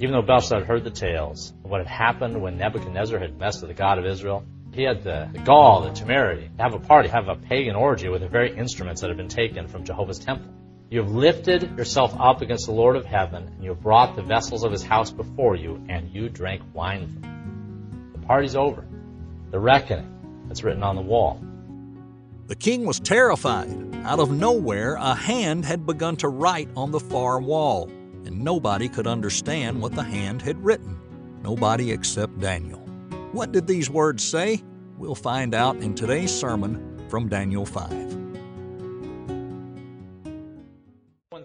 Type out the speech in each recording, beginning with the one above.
Even though Belshazzar had heard the tales of what had happened when Nebuchadnezzar had messed with the God of Israel, he had the, the gall, the temerity, to have a party, have a pagan orgy with the very instruments that had been taken from Jehovah's temple. You have lifted yourself up against the Lord of heaven, and you have brought the vessels of his house before you, and you drank wine from them. The party's over. The reckoning that's written on the wall. The king was terrified. Out of nowhere, a hand had begun to write on the far wall, and nobody could understand what the hand had written. Nobody except Daniel. What did these words say? We'll find out in today's sermon from Daniel 5.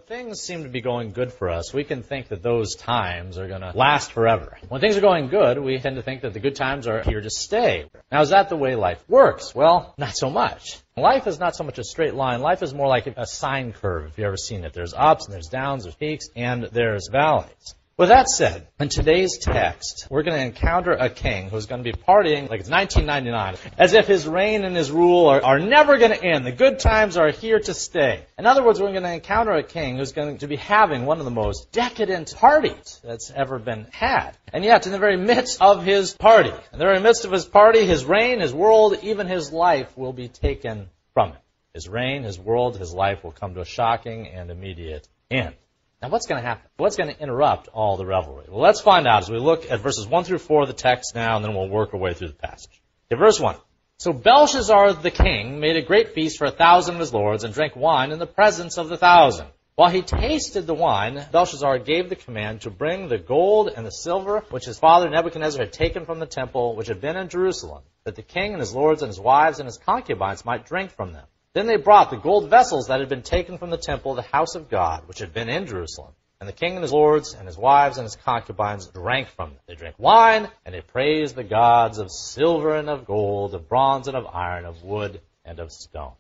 Things seem to be going good for us, we can think that those times are going to last forever. When things are going good, we tend to think that the good times are here to stay. Now, is that the way life works? Well, not so much. Life is not so much a straight line. Life is more like a sine curve, if you've ever seen it. There's ups and there's downs, there's peaks, and there's valleys. With that said, in today's text, we're going to encounter a king who's going to be partying like it's 1999, as if his reign and his rule are, are never going to end. The good times are here to stay. In other words, we're going to encounter a king who's going to be having one of the most decadent parties that's ever been had. And yet, in the very midst of his party, in the very midst of his party, his reign, his world, even his life will be taken from him. His reign, his world, his life will come to a shocking and immediate end. Now, what's going to happen? What's going to interrupt all the revelry? Well, let's find out as we look at verses 1 through 4 of the text now, and then we'll work our way through the passage. Okay, verse 1. So Belshazzar the king made a great feast for a thousand of his lords, and drank wine in the presence of the thousand. While he tasted the wine, Belshazzar gave the command to bring the gold and the silver which his father Nebuchadnezzar had taken from the temple which had been in Jerusalem, that the king and his lords and his wives and his concubines might drink from them. Then they brought the gold vessels that had been taken from the temple, of the house of God, which had been in Jerusalem. And the king and his lords and his wives and his concubines drank from them. They drank wine, and they praised the gods of silver and of gold, of bronze and of iron, of wood and of stone.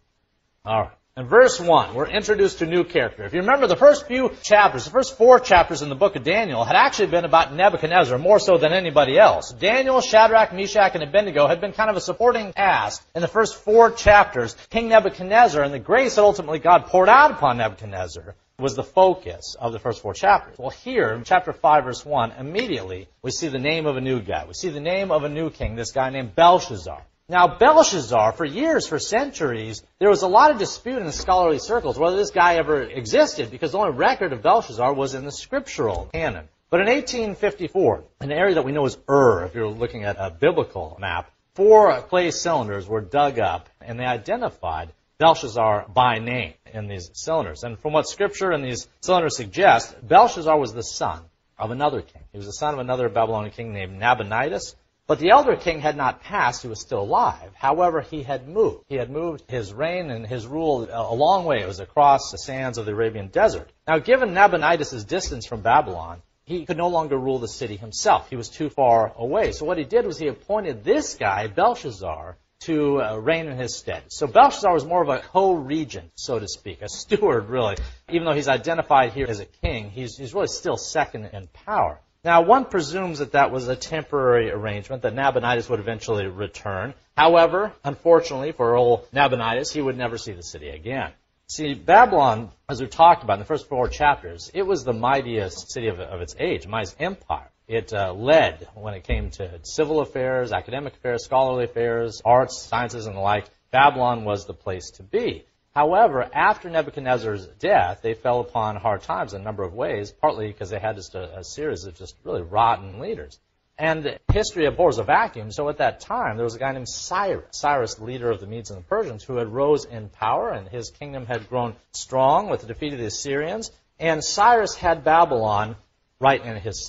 All right. In verse 1, we're introduced to a new character. If you remember, the first few chapters, the first four chapters in the book of Daniel, had actually been about Nebuchadnezzar more so than anybody else. Daniel, Shadrach, Meshach, and Abednego had been kind of a supporting cast in the first four chapters. King Nebuchadnezzar and the grace that ultimately God poured out upon Nebuchadnezzar was the focus of the first four chapters. Well, here in chapter 5, verse 1, immediately we see the name of a new guy. We see the name of a new king, this guy named Belshazzar. Now, Belshazzar, for years, for centuries, there was a lot of dispute in the scholarly circles whether this guy ever existed because the only record of Belshazzar was in the scriptural canon. But in 1854, an area that we know as Ur, if you're looking at a biblical map, four clay cylinders were dug up and they identified Belshazzar by name in these cylinders. And from what scripture and these cylinders suggest, Belshazzar was the son of another king. He was the son of another Babylonian king named Nabonidus, but the elder king had not passed, he was still alive. However, he had moved. He had moved his reign and his rule a long way. It was across the sands of the Arabian desert. Now, given Nabonidus' distance from Babylon, he could no longer rule the city himself. He was too far away. So what he did was he appointed this guy, Belshazzar, to uh, reign in his stead. So Belshazzar was more of a co-regent, so to speak, a steward, really. Even though he's identified here as a king, he's, he's really still second in power. Now, one presumes that that was a temporary arrangement, that Nabonidus would eventually return. However, unfortunately for old Nabonidus, he would never see the city again. See, Babylon, as we talked about in the first four chapters, it was the mightiest city of, of its age, mightiest empire. It uh, led when it came to civil affairs, academic affairs, scholarly affairs, arts, sciences, and the like. Babylon was the place to be. However, after Nebuchadnezzar's death, they fell upon hard times in a number of ways, partly because they had just a, a series of just really rotten leaders. And history abhors a vacuum, so at that time, there was a guy named Cyrus, Cyrus, leader of the Medes and the Persians, who had rose in power, and his kingdom had grown strong with the defeat of the Assyrians, and Cyrus had Babylon right in his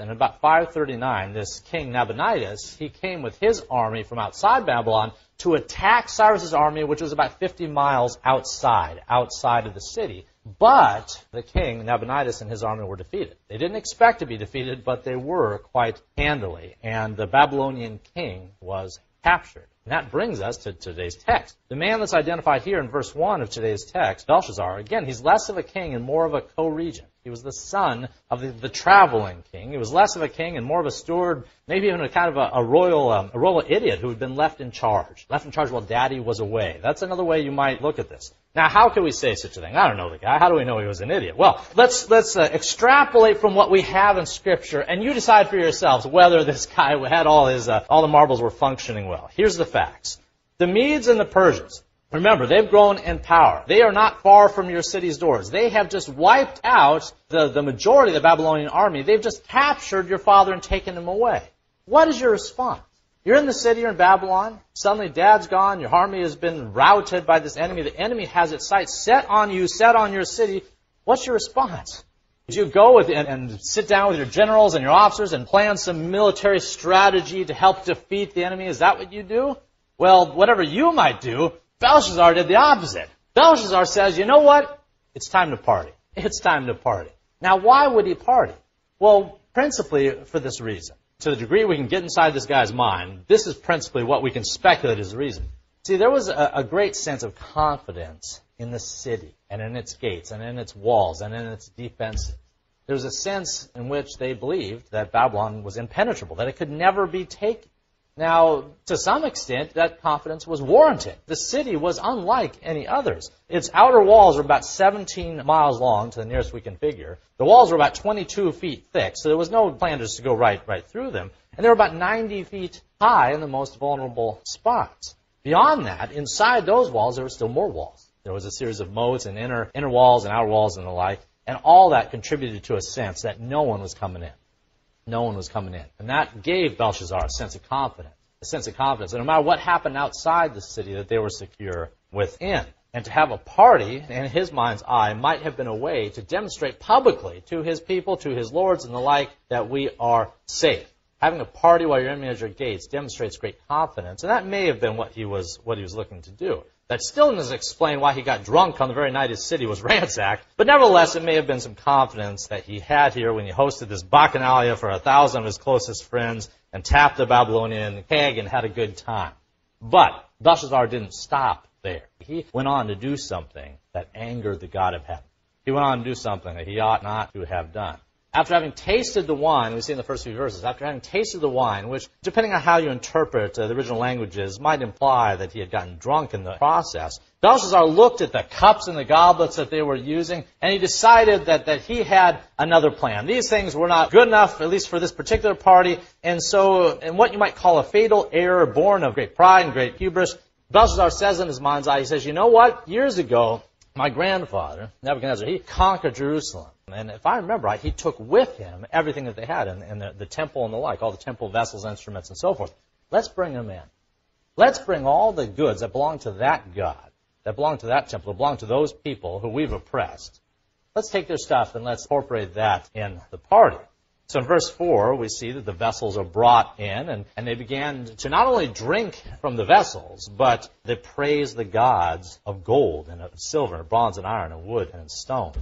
And about 539, this king Nabonidus, he came with his army from outside Babylon to attack Cyrus's army, which was about 50 miles outside, outside of the city. But the king, Nabonidus, and his army were defeated. They didn't expect to be defeated, but they were quite handily. And the Babylonian king was captured. And that brings us to today's text. The man that's identified here in verse 1 of today's text, Belshazzar, again, he's less of a king and more of a co-regent. He was the son of the, the traveling king. He was less of a king and more of a steward, maybe even a kind of a, a royal, um, a royal idiot who had been left in charge, left in charge while daddy was away. That's another way you might look at this. Now, how can we say such a thing? I don't know the guy. How do we know he was an idiot? Well, let's let's uh, extrapolate from what we have in Scripture, and you decide for yourselves whether this guy had all his uh, all the marbles were functioning well. Here's the facts: the Medes and the Persians. Remember, they've grown in power. They are not far from your city's doors. They have just wiped out the, the majority of the Babylonian army. They've just captured your father and taken him away. What is your response? You're in the city, you're in Babylon. Suddenly dad's gone. Your army has been routed by this enemy. The enemy has its sights set on you, set on your city. What's your response? Do you go with and, and sit down with your generals and your officers and plan some military strategy to help defeat the enemy? Is that what you do? Well, whatever you might do, Belshazzar did the opposite. Belshazzar says, you know what? It's time to party. It's time to party. Now, why would he party? Well, principally for this reason to the degree we can get inside this guy's mind, this is principally what we can speculate is the reason. See, there was a, a, great sense of confidence in the city and in its gates and in its walls and in its defenses. There was a sense in which they believed that Babylon was impenetrable, that it could never be taken. Now, to some extent, that confidence was warranted. The city was unlike any others. Its outer walls were about 17 miles long, to the nearest we can figure. The walls were about 22 feet thick, so there was no plan just to go right, right through them. And they were about 90 feet high in the most vulnerable spots. Beyond that, inside those walls, there were still more walls. There was a series of moats and inner, inner walls and outer walls and the like, and all that contributed to a sense that no one was coming in no one was coming in. And that gave Belshazzar a sense of confidence, a sense of confidence. And no matter what happened outside the city, that they were secure within. And to have a party, in his mind's eye, might have been a way to demonstrate publicly to his people, to his lords and the like, that we are safe. Having a party while you're enemy at your gates demonstrates great confidence, and that may have been what he was what he was looking to do. That still doesn't explain why he got drunk on the very night his city was ransacked, but nevertheless, it may have been some confidence that he had here when he hosted this bacchanalia for a thousand of his closest friends and tapped the Babylonian keg and had a good time. But Belshazzar didn't stop there. He went on to do something that angered the God of heaven. He went on to do something that he ought not to have done after having tasted the wine, we see in the first few verses, after having tasted the wine, which, depending on how you interpret uh, the original languages, might imply that he had gotten drunk in the process, Belshazzar looked at the cups and the goblets that they were using, and he decided that, that he had another plan. These things were not good enough, at least for this particular party, and so, in what you might call a fatal error born of great pride and great hubris, Belshazzar says in his mind's eye, he says, you know what? Years ago, my grandfather, Nebuchadnezzar, he conquered Jerusalem. And if I remember right, he took with him everything that they had and, and the, the temple and the like, all the temple vessels, instruments, and so forth. Let's bring them in. Let's bring all the goods that belong to that God, that belong to that temple, that belong to those people who we've oppressed. Let's take their stuff and let's incorporate that in the party. So in verse 4, we see that the vessels are brought in, and, and they began to not only drink from the vessels, but they praise the gods of gold and of silver and bronze and iron and wood and stone.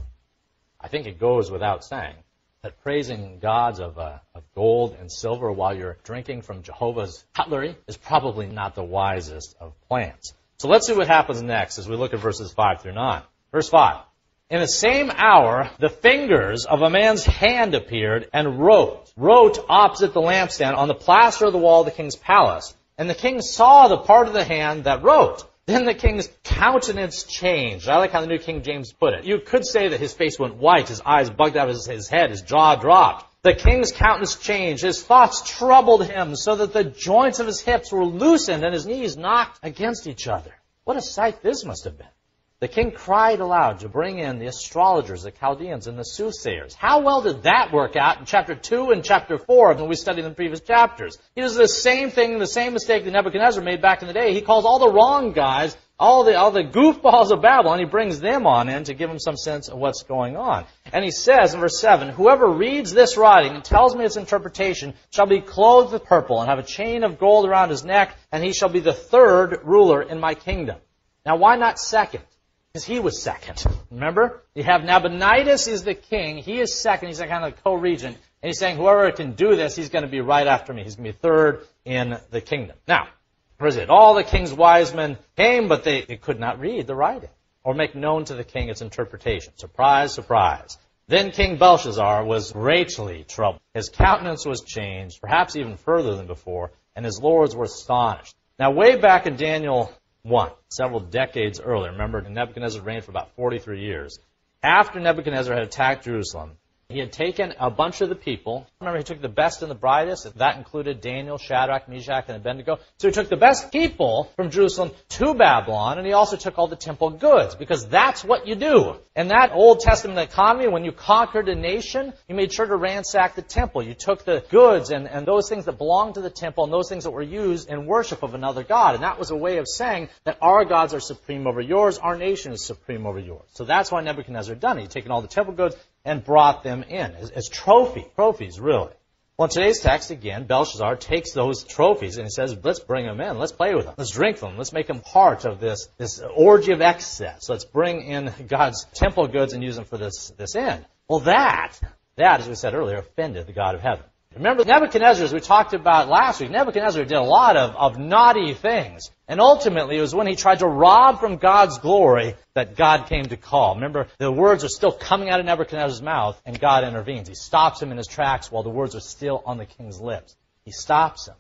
I think it goes without saying that praising gods of, uh, of gold and silver while you're drinking from Jehovah's cutlery is probably not the wisest of plans. So let's see what happens next as we look at verses 5 through 9. Verse 5. In the same hour, the fingers of a man's hand appeared and wrote, wrote opposite the lampstand on the plaster of the wall of the king's palace. And the king saw the part of the hand that wrote. Then the king's countenance changed. I like how the New King James put it. You could say that his face went white, his eyes bugged out of his head, his jaw dropped. The king's countenance changed. His thoughts troubled him so that the joints of his hips were loosened and his knees knocked against each other. What a sight this must have been. The king cried aloud to bring in the astrologers, the Chaldeans, and the soothsayers. How well did that work out in chapter 2 and chapter 4 when we studied in the previous chapters? He does the same thing, the same mistake that Nebuchadnezzar made back in the day. He calls all the wrong guys, all the, all the goofballs of Babylon, and he brings them on in to give them some sense of what's going on. And he says in verse 7, Whoever reads this writing and tells me its interpretation shall be clothed with purple and have a chain of gold around his neck, and he shall be the third ruler in my kingdom. Now why not second? Because he was second. Remember? You have Nabonidus is the king. He is second. He's kind of co-regent. And he's saying, whoever can do this, he's going to be right after me. He's going to be third in the kingdom. Now, where is it? All the king's wise men came, but they, they could not read the writing or make known to the king its interpretation. Surprise, surprise. Then King Belshazzar was greatly troubled. His countenance was changed, perhaps even further than before, and his lords were astonished. Now, way back in Daniel 1, several decades earlier, remember Nebuchadnezzar reigned for about 43 years. After Nebuchadnezzar had attacked Jerusalem, he had taken a bunch of the people. Remember, he took the best and the brightest. That included Daniel, Shadrach, Meshach, and Abednego. So he took the best people from Jerusalem to Babylon, and he also took all the temple goods, because that's what you do. In that Old Testament economy, when you conquered a nation, you made sure to ransack the temple. You took the goods and, and those things that belonged to the temple and those things that were used in worship of another God. And that was a way of saying that our gods are supreme over yours, our nation is supreme over yours. So that's why Nebuchadnezzar done it. He'd taken all the temple goods, and brought them in as, as trophy, trophies really. Well, in today's text, again, Belshazzar takes those trophies and he says, let's bring them in. Let's play with them. Let's drink them. Let's make them part of this, this orgy of excess. Let's bring in God's temple goods and use them for this, this end. Well, that, that, as we said earlier, offended the God of heaven. Remember Nebuchadnezzar, as we talked about last week, Nebuchadnezzar did a lot of, of naughty things. And ultimately, it was when he tried to rob from God's glory that God came to call. Remember, the words are still coming out of Nebuchadnezzar's mouth, and God intervenes. He stops him in his tracks while the words are still on the king's lips. He stops him.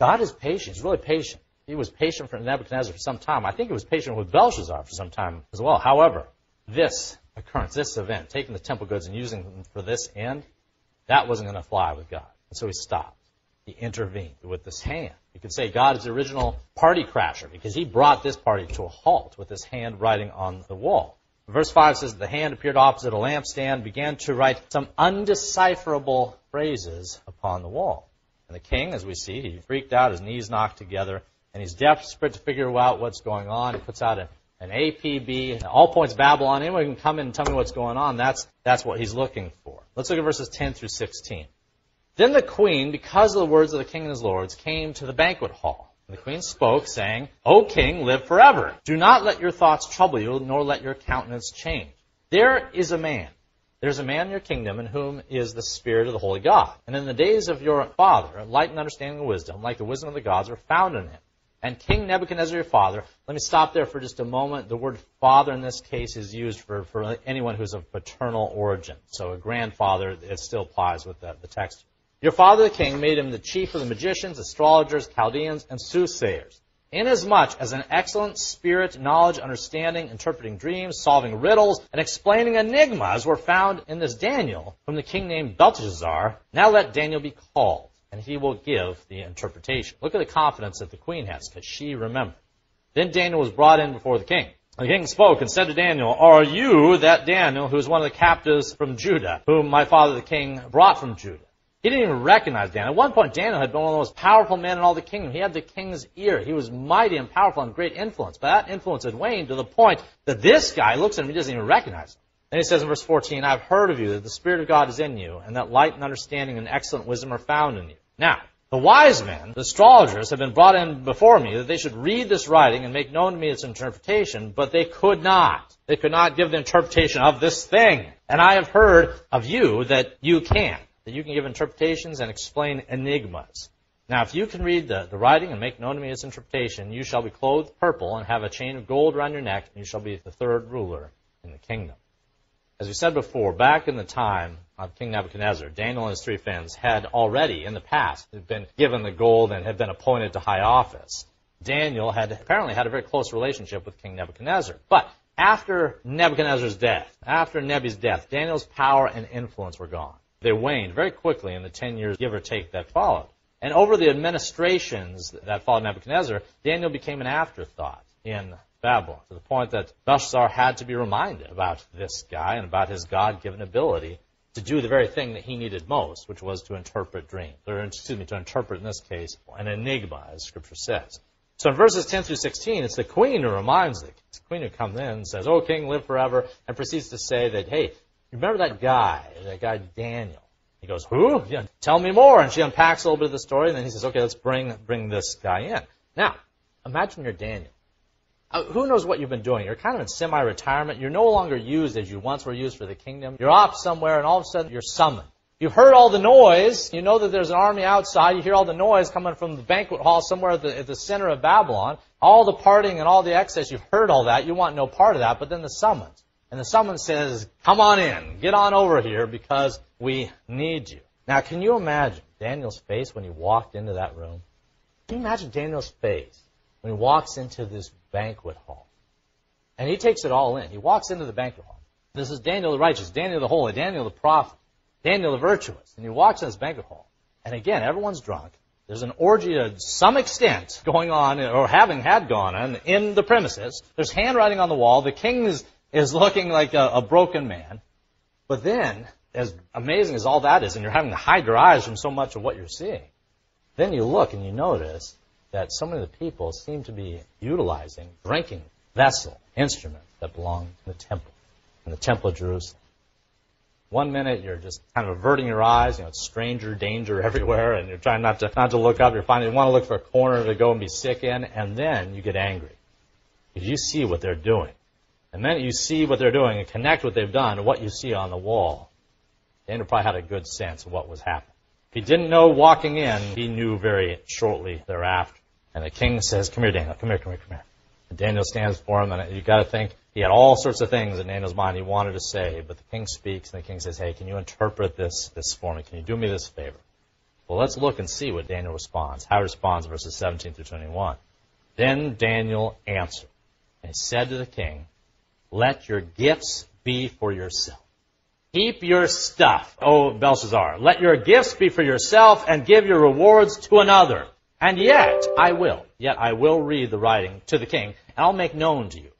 God is patient. He's really patient. He was patient for Nebuchadnezzar for some time. I think he was patient with Belshazzar for some time as well. However, this occurrence, this event, taking the temple goods and using them for this end, that wasn't going to fly with God. And so he stopped. He intervened with this hand. You could say God is the original party crasher because he brought this party to a halt with his hand writing on the wall. Verse 5 says, The hand appeared opposite a lampstand, began to write some undecipherable phrases upon the wall. And the king, as we see, he freaked out, his knees knocked together, and he's desperate to figure out what's going on. He puts out a, an APB, all points Babylon. Anyone can come in and tell me what's going on. That's, that's what he's looking for. Let's look at verses 10 through 16. Then the queen, because of the words of the king and his lords, came to the banquet hall. And the queen spoke, saying, O king, live forever. Do not let your thoughts trouble you, nor let your countenance change. There is a man. There's a man in your kingdom in whom is the Spirit of the Holy God. And in the days of your father, light and understanding and wisdom, like the wisdom of the gods, are found in him. And King Nebuchadnezzar, your father, let me stop there for just a moment. The word father in this case is used for, for anyone who's of paternal origin. So a grandfather, it still applies with the, the text your father the king made him the chief of the magicians, astrologers, Chaldeans, and soothsayers. Inasmuch as an excellent spirit, knowledge, understanding, interpreting dreams, solving riddles, and explaining enigmas were found in this Daniel from the king named Belteshazzar, now let Daniel be called, and he will give the interpretation. Look at the confidence that the queen has, because she remembered. Then Daniel was brought in before the king. The king spoke and said to Daniel, Are you that Daniel who is one of the captives from Judah, whom my father the king brought from Judah? He didn't even recognize Daniel. At one point, Daniel had been one of the most powerful men in all the kingdom. He had the king's ear. He was mighty and powerful and great influence. But that influence had waned to the point that this guy looks at him he doesn't even recognize him. Then he says in verse 14, I've heard of you that the Spirit of God is in you, and that light and understanding and excellent wisdom are found in you. Now, the wise men, the astrologers, have been brought in before me that they should read this writing and make known to me its interpretation, but they could not. They could not give the interpretation of this thing. And I have heard of you that you can that you can give interpretations and explain enigmas. Now, if you can read the, the writing and make known to me its interpretation, you shall be clothed purple and have a chain of gold around your neck, and you shall be the third ruler in the kingdom. As we said before, back in the time of King Nebuchadnezzar, Daniel and his three friends had already, in the past, been given the gold and had been appointed to high office. Daniel had apparently had a very close relationship with King Nebuchadnezzar. But after Nebuchadnezzar's death, after Nebu's death, Daniel's power and influence were gone. They waned very quickly in the 10 years, give or take, that followed. And over the administrations that followed Nebuchadnezzar, Daniel became an afterthought in Babylon, to the point that Belshazzar had to be reminded about this guy and about his God-given ability to do the very thing that he needed most, which was to interpret dreams, or excuse me, to interpret in this case an enigma, as Scripture says. So in verses 10 through 16, it's the queen who reminds the, the queen who comes in and says, "O king, live forever," and proceeds to say that, "Hey, You remember that guy, that guy Daniel? He goes, who? Yeah, tell me more. And she unpacks a little bit of the story, and then he says, okay, let's bring bring this guy in. Now, imagine you're Daniel. Uh, who knows what you've been doing? You're kind of in semi-retirement. You're no longer used as you once were used for the kingdom. You're off somewhere, and all of a sudden you're summoned. You've heard all the noise. You know that there's an army outside. You hear all the noise coming from the banquet hall somewhere at the, at the center of Babylon. All the partying and all the excess. You've heard all that. You want no part of that. But then the summons. And the summons says, come on in, get on over here because we need you. Now, can you imagine Daniel's face when he walked into that room? Can you imagine Daniel's face when he walks into this banquet hall? And he takes it all in. He walks into the banquet hall. This is Daniel the righteous, Daniel the holy, Daniel the prophet, Daniel the virtuous. And he walks in this banquet hall. And again, everyone's drunk. There's an orgy to some extent going on, or having had gone on, in the premises. There's handwriting on the wall. The king is, is looking like a, a broken man. But then, as amazing as all that is, and you're having to hide your eyes from so much of what you're seeing, then you look and you notice that so many of the people seem to be utilizing drinking vessel, instruments that belong in the temple, in the temple of Jerusalem. One minute you're just kind of averting your eyes, you know, it's stranger danger everywhere, and you're trying not to not to look up. You're finding you want to look for a corner to go and be sick in, and then you get angry because you see what they're doing. And then you see what they're doing and connect what they've done to what you see on the wall. Daniel probably had a good sense of what was happening. If he didn't know walking in, he knew very shortly thereafter. And the king says, "Come here, Daniel. Come here. Come here. Come here." And Daniel stands for him, and you've got to think he had all sorts of things in Daniel's mind he wanted to say, but the king speaks, and the king says, Hey, can you interpret this, this for me? Can you do me this favor? Well, let's look and see what Daniel responds. How he responds, verses 17 through 21. Then Daniel answered, and said to the king, Let your gifts be for yourself. Keep your stuff, O Belshazzar. Let your gifts be for yourself, and give your rewards to another. And yet I will, yet I will read the writing to the king, and I'll make known to you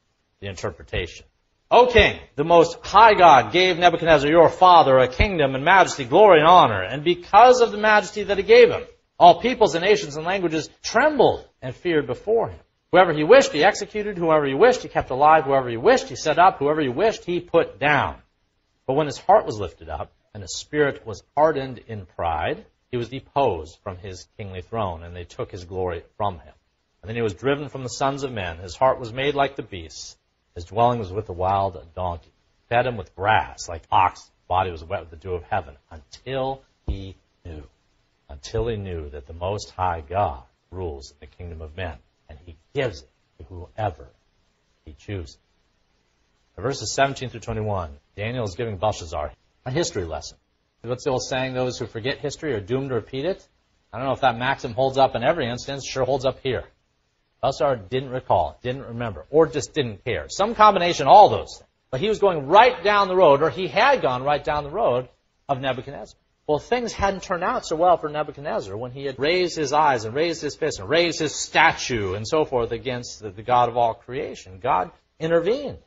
the interpretation. O king, the most high God gave Nebuchadnezzar your father a kingdom and majesty, glory and honor, and because of the majesty that he gave him, all peoples and nations and languages trembled and feared before him. Whoever he wished, he executed. Whoever he wished, he kept alive. Whoever he wished, he set up. Whoever he wished, he put down. But when his heart was lifted up, and his spirit was hardened in pride, he was deposed from his kingly throne, and they took his glory from him. And then he was driven from the sons of men. His heart was made like the beasts, his dwelling was with the wild donkey. Fed him with grass like ox. His body was wet with the dew of heaven until he knew. Until he knew that the Most High God rules in the kingdom of men and he gives it to whoever he chooses. In verses 17 through 21, Daniel is giving Belshazzar a history lesson. What's the old saying? Those who forget history are doomed to repeat it. I don't know if that maxim holds up in every instance. Sure holds up here. Belshazzar didn't recall, didn't remember, or just didn't care. Some combination, all those things. But he was going right down the road, or he had gone right down the road of Nebuchadnezzar. Well, things hadn't turned out so well for Nebuchadnezzar when he had raised his eyes and raised his fist and raised his statue and so forth against the, the God of all creation. God intervened.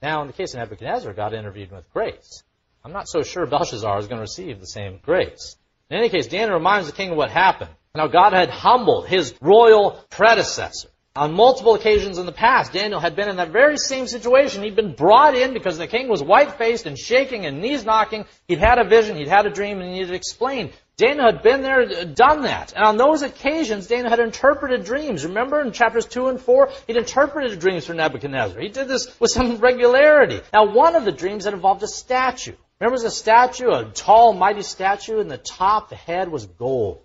Now, in the case of Nebuchadnezzar, God intervened with grace. I'm not so sure Belshazzar is going to receive the same grace. In any case, Daniel reminds the king of what happened. Now, God had humbled his royal predecessor. On multiple occasions in the past, Daniel had been in that very same situation. He'd been brought in because the king was white-faced and shaking and knees knocking. He'd had a vision, he'd had a dream, and he needed explained. Daniel had been there, done that. And on those occasions, Daniel had interpreted dreams. Remember in chapters 2 and 4? He'd interpreted dreams for Nebuchadnezzar. He did this with some regularity. Now, one of the dreams had involved a statue. Remember, it was a statue, a tall, mighty statue, and the top, the head was gold.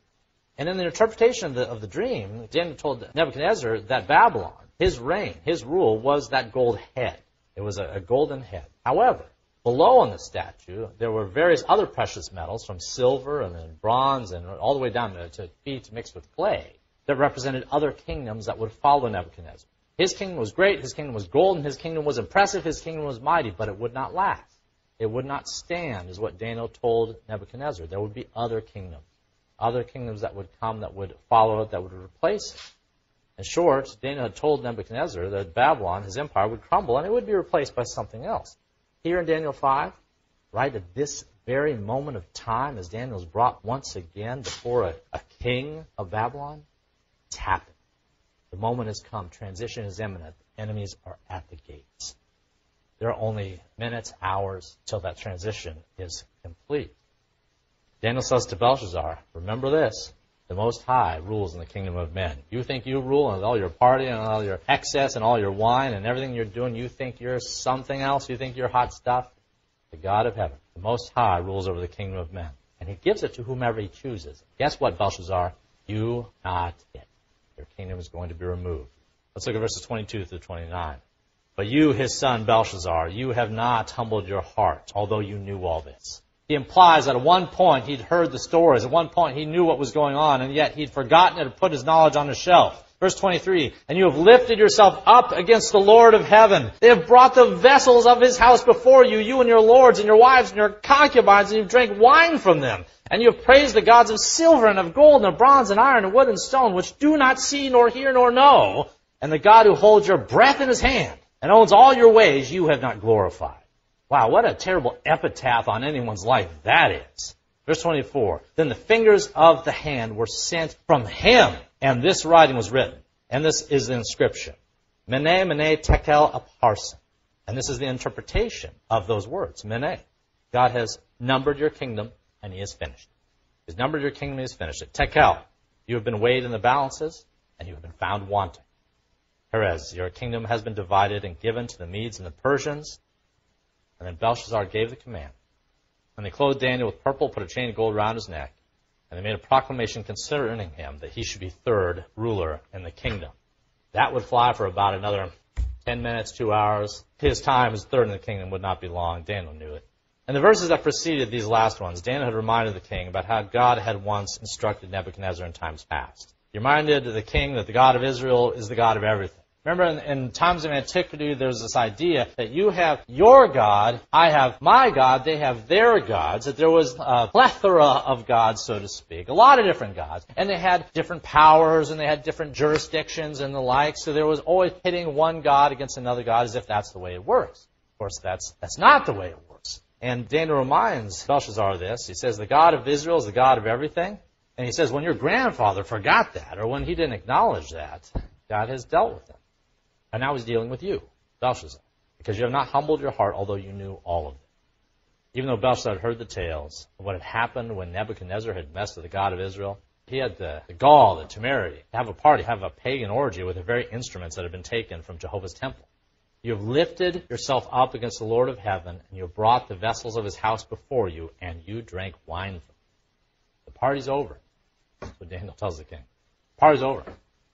And in the interpretation of the, of the dream, Daniel told Nebuchadnezzar that Babylon, his reign, his rule, was that gold head. It was a, a golden head. However, below on the statue, there were various other precious metals, from silver and then bronze and all the way down to, to feet mixed with clay, that represented other kingdoms that would follow Nebuchadnezzar. His kingdom was great, his kingdom was golden, his kingdom was impressive, his kingdom was mighty, but it would not last. It would not stand, is what Daniel told Nebuchadnezzar. There would be other kingdoms other kingdoms that would come that would follow it, that would replace it. In short, Daniel had told Nebuchadnezzar that Babylon, his empire, would crumble and it would be replaced by something else. Here in Daniel 5, right at this very moment of time, as Daniel is brought once again before a, a king of Babylon, it's happened. The moment has come. Transition is imminent. Enemies are at the gates. There are only minutes, hours till that transition is complete. Daniel says to Belshazzar, remember this, the Most High rules in the kingdom of men. You think you rule and all your partying and all your excess and all your wine and everything you're doing, you think you're something else, you think you're hot stuff? The God of heaven, the Most High rules over the kingdom of men. And he gives it to whomever he chooses. Guess what, Belshazzar? You not it. Your kingdom is going to be removed. Let's look at verses 22 through 29. But you, his son Belshazzar, you have not humbled your heart, although you knew all this. He implies that at one point he'd heard the stories, at one point he knew what was going on, and yet he'd forgotten it and put his knowledge on the shelf. Verse 23, and you have lifted yourself up against the Lord of heaven. They have brought the vessels of his house before you, you and your lords and your wives and your concubines, and you've drank wine from them. And you have praised the gods of silver and of gold and of bronze and iron and wood and stone, which do not see nor hear nor know. And the God who holds your breath in his hand and owns all your ways, you have not glorified. Wow, what a terrible epitaph on anyone's life that is. Verse 24, then the fingers of the hand were sent from him and this writing was written, and this is the inscription. Mene, mene, tekel, upharsin. And this is the interpretation of those words. Mene. God has numbered your kingdom, and he has finished. He's numbered your kingdom, he has finished it. Tekel. You have been weighed in the balances, and you have been found wanting. Peres. Your kingdom has been divided and given to the Medes and the Persians. And then Belshazzar gave the command. And they clothed Daniel with purple, put a chain of gold around his neck, and they made a proclamation concerning him that he should be third ruler in the kingdom. That would fly for about another 10 minutes, two hours. His time as third in the kingdom would not be long. Daniel knew it. And the verses that preceded these last ones, Daniel had reminded the king about how God had once instructed Nebuchadnezzar in times past. He reminded the king that the God of Israel is the God of everything. Remember, in, in, times of antiquity, there's this idea that you have your God, I have my God, they have their gods, that there was a plethora of gods, so to speak, a lot of different gods, and they had different powers, and they had different jurisdictions and the like, so there was always pitting one God against another God as if that's the way it works. Of course, that's, that's not the way it works. And Daniel reminds Belshazzar this. He says, the God of Israel is the God of everything. And he says, when your grandfather forgot that, or when he didn't acknowledge that, God has dealt with him. And now he's dealing with you, Belshazzar, because you have not humbled your heart, although you knew all of it. Even though Belshazzar had heard the tales of what had happened when Nebuchadnezzar had messed with the God of Israel, he had the, the gall, the temerity, to have a party, have a pagan orgy with the very instruments that had been taken from Jehovah's temple. You have lifted yourself up against the Lord of heaven, and you have brought the vessels of his house before you, and you drank wine from them. The party's over. That's what Daniel tells the king. Party's over.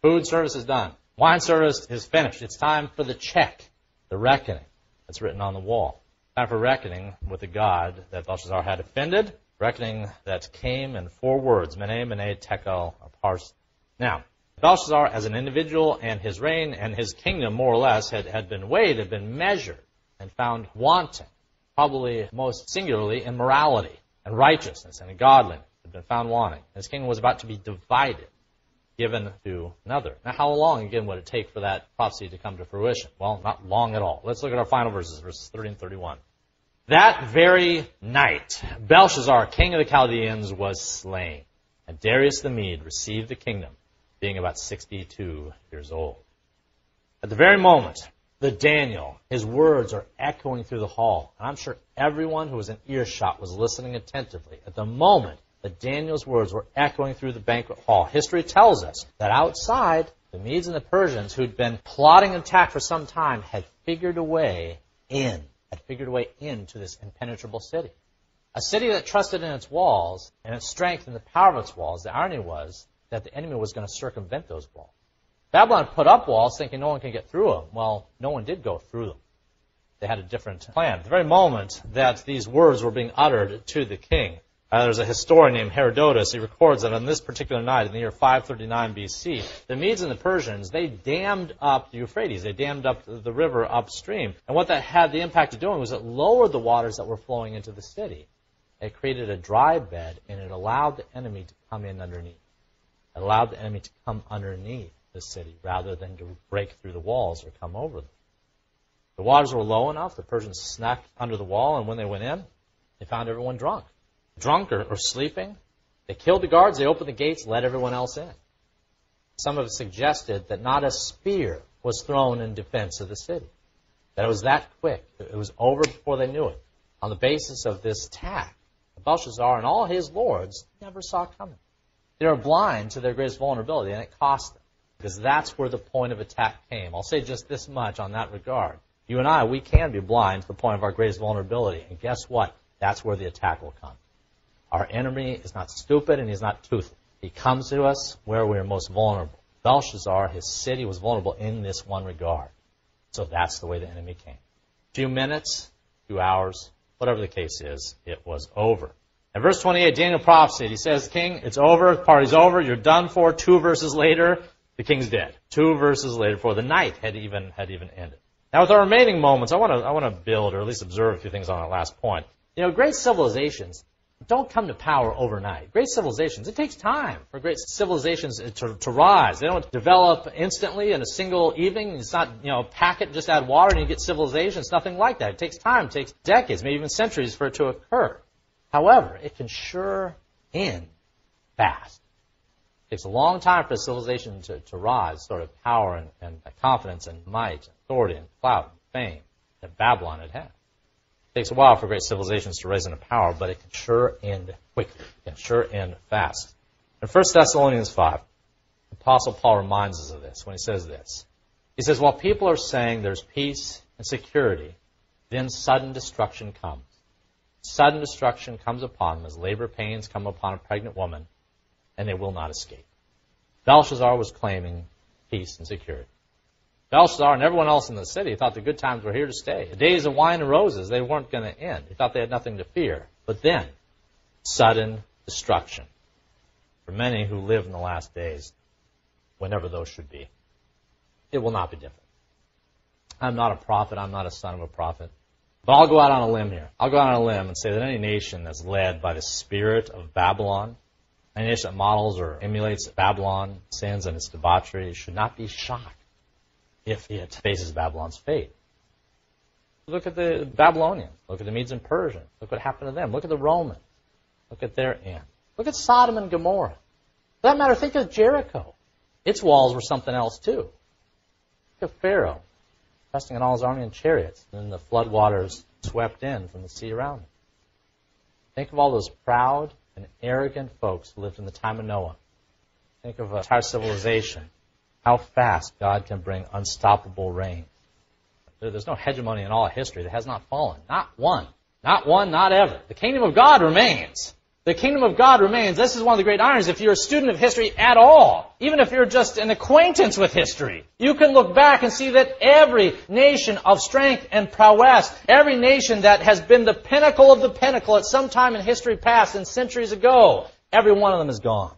Food service is done. Wine service is finished. It's time for the check, the reckoning that's written on the wall. Time for reckoning with the God that Belshazzar had offended, reckoning that came in four words, Mene, Mene, Tekel, Pars. Now, Belshazzar as an individual and his reign and his kingdom, more or less, had, had been weighed, had been measured, and found wanting, probably most singularly in morality and righteousness and in godliness, had been found wanting. His kingdom was about to be divided given to another. Now, how long, again, would it take for that prophecy to come to fruition? Well, not long at all. Let's look at our final verses, verses 30 and 31. That very night, Belshazzar, king of the Chaldeans, was slain, and Darius the Mede received the kingdom, being about 62 years old. At the very moment that Daniel, his words are echoing through the hall, and I'm sure everyone who was in earshot was listening attentively. At the moment that Daniel's words were echoing through the banquet hall. History tells us that outside, the Medes and the Persians, who'd been plotting an attack for some time, had figured a way in, had figured a way into this impenetrable city. A city that trusted in its walls and its strength and the power of its walls. The irony was that the enemy was going to circumvent those walls. Babylon put up walls thinking no one can get through them. Well, no one did go through them. They had a different plan. The very moment that these words were being uttered to the king, uh, there's a historian named Herodotus. He records that on this particular night in the year 539 BC, the Medes and the Persians, they dammed up the Euphrates. They dammed up the river upstream. And what that had the impact of doing was it lowered the waters that were flowing into the city. It created a dry bed, and it allowed the enemy to come in underneath. It allowed the enemy to come underneath the city rather than to break through the walls or come over them. The waters were low enough, the Persians snuck under the wall, and when they went in, they found everyone drunk drunk or, or sleeping. They killed the guards, they opened the gates, let everyone else in. Some have suggested that not a spear was thrown in defense of the city. That it was that quick. It was over before they knew it. On the basis of this attack, Belshazzar and all his lords never saw coming. They were blind to their greatest vulnerability, and it cost them. Because that's where the point of attack came. I'll say just this much on that regard. You and I, we can be blind to the point of our greatest vulnerability. And guess what? That's where the attack will come. Our enemy is not stupid and he's not toothless. He comes to us where we are most vulnerable. Belshazzar, his city was vulnerable in this one regard. So that's the way the enemy came. Few minutes, few hours, whatever the case is, it was over. In verse 28, Daniel prophesied. He says, King, it's over, the party's over, you're done for. Two verses later, the king's dead. Two verses later, before the night had even, had even ended. Now with our remaining moments, I want to, I want to build or at least observe a few things on that last point. You know, great civilizations don't come to power overnight. Great civilizations, it takes time for great civilizations uh, to, to rise. They don't develop instantly in a single evening. It's not, you know, pack it, just add water and you get civilization. It's nothing like that. It takes time, it takes decades, maybe even centuries for it to occur. However, it can sure end fast. It takes a long time for a civilization to, to rise, sort of power and, and confidence and might, and authority and clout and fame that Babylon had had. Takes a while for great civilizations to rise into power, but it can sure end quickly. It can sure end fast. In 1 Thessalonians 5, Apostle Paul reminds us of this when he says this. He says, While people are saying there's peace and security, then sudden destruction comes Sudden destruction comes upon them as labor pains come upon a pregnant woman, and they will not escape. Belshazzar was claiming peace and security. Belshazzar and everyone else in the city thought the good times were here to stay. The days of wine and roses, they weren't going to end. They thought they had nothing to fear. But then, sudden destruction. For many who live in the last days, whenever those should be, it will not be different. I'm not a prophet. I'm not a son of a prophet. But I'll go out on a limb here. I'll go out on a limb and say that any nation that's led by the spirit of Babylon, any nation that models or emulates Babylon, sins and its debauchery, should not be shocked if it faces Babylon's fate. Look at the Babylonians. Look at the Medes and Persians. Look what happened to them. Look at the Romans. Look at their end. Look at Sodom and Gomorrah. For that matter, think of Jericho. Its walls were something else too. Look at Pharaoh trusting in all his army and chariots, and then the floodwaters swept in from the sea around him. Think of all those proud and arrogant folks who lived in the time of Noah. Think of entire civilization. How fast God can bring unstoppable rain. There's no hegemony in all history that has not fallen. Not one. Not one, not ever. The kingdom of God remains. The kingdom of God remains. This is one of the great ironies. If you're a student of history at all, even if you're just an acquaintance with history, you can look back and see that every nation of strength and prowess, every nation that has been the pinnacle of the pinnacle at some time in history past and centuries ago, every one of them is gone.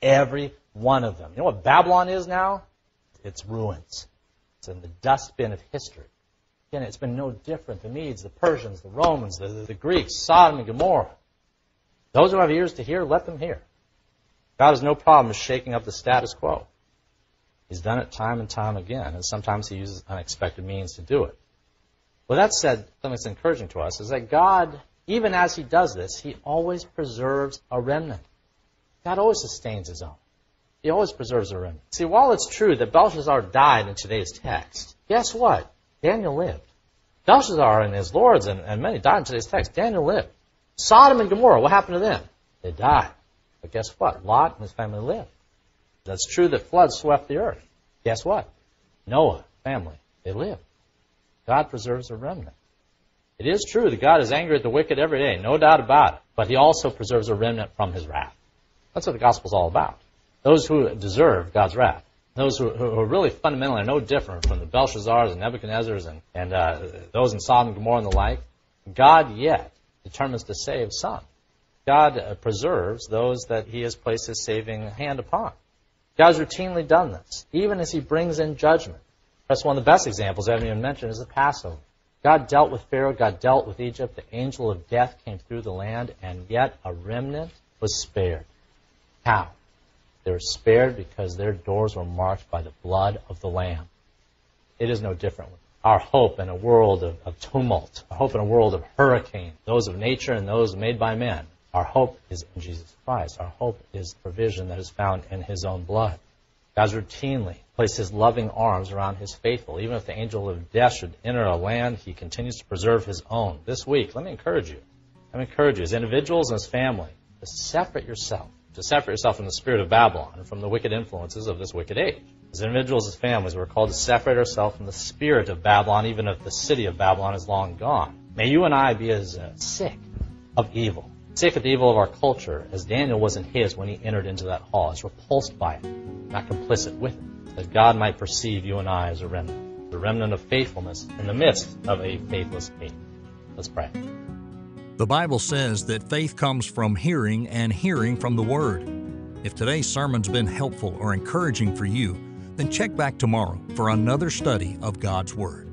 Every one of them. You know what Babylon is now? It's ruins. It's in the dustbin of history. Again, it's been no different. The Medes, the Persians, the Romans, the, the Greeks, Sodom and Gomorrah. Those who have ears to hear, let them hear. God has no problem shaking up the status quo. He's done it time and time again, and sometimes he uses unexpected means to do it. Well, that said, something that's encouraging to us is that God, even as he does this, he always preserves a remnant. God always sustains his own. He always preserves a remnant. See, while it's true that Belshazzar died in today's text, guess what? Daniel lived. Belshazzar and his lords and, and many died in today's text. Daniel lived. Sodom and Gomorrah, what happened to them? They died. But guess what? Lot and his family lived. That's true that floods swept the earth. Guess what? Noah, family, they lived. God preserves a remnant. It is true that God is angry at the wicked every day, no doubt about it. But he also preserves a remnant from his wrath. That's what the gospel is all about. Those who deserve God's wrath. Those who, who are really fundamentally no different from the Belshazzars and Nebuchadnezzars and, and uh, those in Sodom and Gomorrah and the like. God yet determines to save some. God uh, preserves those that he has placed his saving hand upon. God's routinely done this, even as he brings in judgment. That's one of the best examples I haven't even mentioned is the Passover. God dealt with Pharaoh, God dealt with Egypt, the angel of death came through the land, and yet a remnant was spared. How? They were spared because their doors were marked by the blood of the Lamb. It is no different our hope in a world of, of tumult, our hope in a world of hurricane, those of nature and those made by men. Our hope is in Jesus Christ. Our hope is the provision that is found in His own blood. God's routinely placed His loving arms around His faithful. Even if the angel of death should enter a land, He continues to preserve His own. This week, let me encourage you. Let me encourage you as individuals and as family to separate yourself, to separate yourself from the spirit of Babylon and from the wicked influences of this wicked age. As individuals, as families, we're called to separate ourselves from the spirit of Babylon, even if the city of Babylon is long gone. May you and I be as uh, sick of evil, sick of the evil of our culture, as Daniel was in his when he entered into that hall, as repulsed by it, not complicit with it, that God might perceive you and I as a remnant, the remnant of faithfulness in the midst of a faithless faith. Let's pray. The Bible says that faith comes from hearing and hearing from the Word. If today's sermon's been helpful or encouraging for you, then check back tomorrow for another study of God's Word.